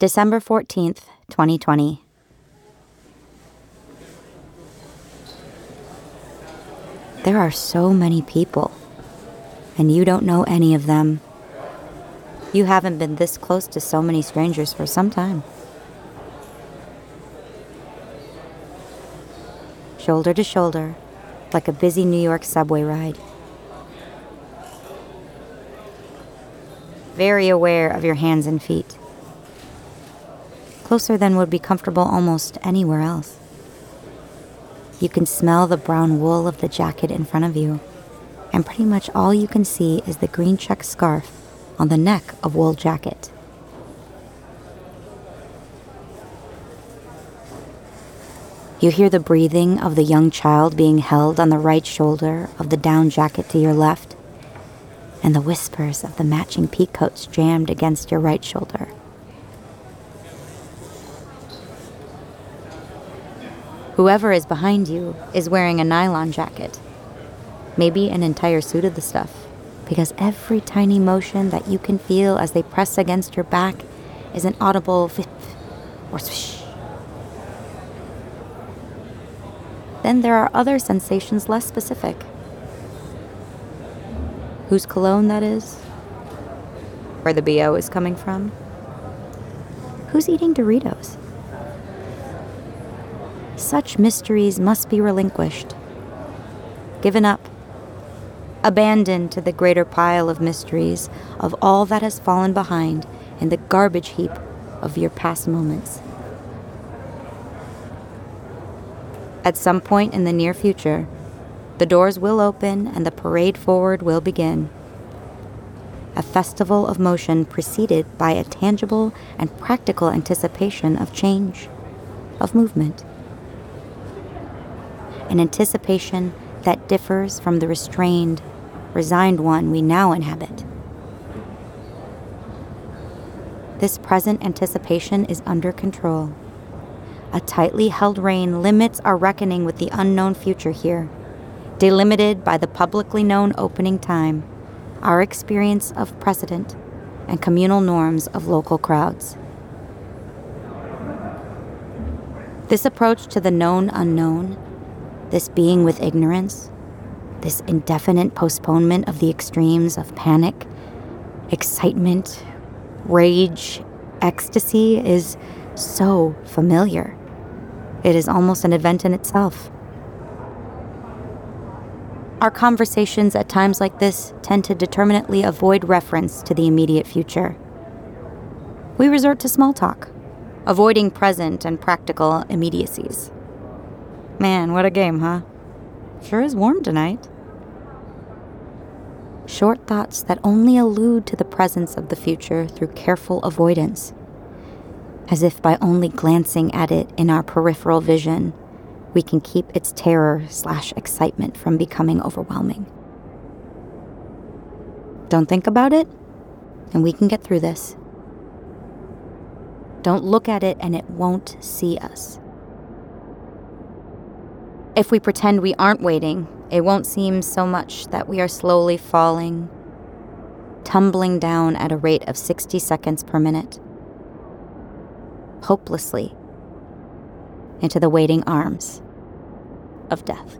December 14th, 2020. There are so many people, and you don't know any of them. You haven't been this close to so many strangers for some time. Shoulder to shoulder, like a busy New York subway ride. Very aware of your hands and feet. Closer than would be comfortable almost anywhere else. You can smell the brown wool of the jacket in front of you, and pretty much all you can see is the green check scarf on the neck of wool jacket. You hear the breathing of the young child being held on the right shoulder of the down jacket to your left, and the whispers of the matching peacoats jammed against your right shoulder. Whoever is behind you is wearing a nylon jacket, maybe an entire suit of the stuff, because every tiny motion that you can feel as they press against your back is an audible fip or swish. Then there are other sensations less specific. Whose cologne that is? Where the BO is coming from? Who's eating Doritos? Such mysteries must be relinquished, given up, abandoned to the greater pile of mysteries of all that has fallen behind in the garbage heap of your past moments. At some point in the near future, the doors will open and the parade forward will begin. A festival of motion preceded by a tangible and practical anticipation of change, of movement an anticipation that differs from the restrained, resigned one we now inhabit. This present anticipation is under control. A tightly held rein limits our reckoning with the unknown future here, delimited by the publicly known opening time, our experience of precedent, and communal norms of local crowds. This approach to the known unknown this being with ignorance, this indefinite postponement of the extremes of panic, excitement, rage, ecstasy is so familiar. It is almost an event in itself. Our conversations at times like this tend to determinately avoid reference to the immediate future. We resort to small talk, avoiding present and practical immediacies. Man, what a game, huh? Sure is warm tonight. Short thoughts that only allude to the presence of the future through careful avoidance, as if by only glancing at it in our peripheral vision, we can keep its terror slash excitement from becoming overwhelming. Don't think about it, and we can get through this. Don't look at it, and it won't see us. If we pretend we aren't waiting, it won't seem so much that we are slowly falling, tumbling down at a rate of 60 seconds per minute, hopelessly into the waiting arms of death.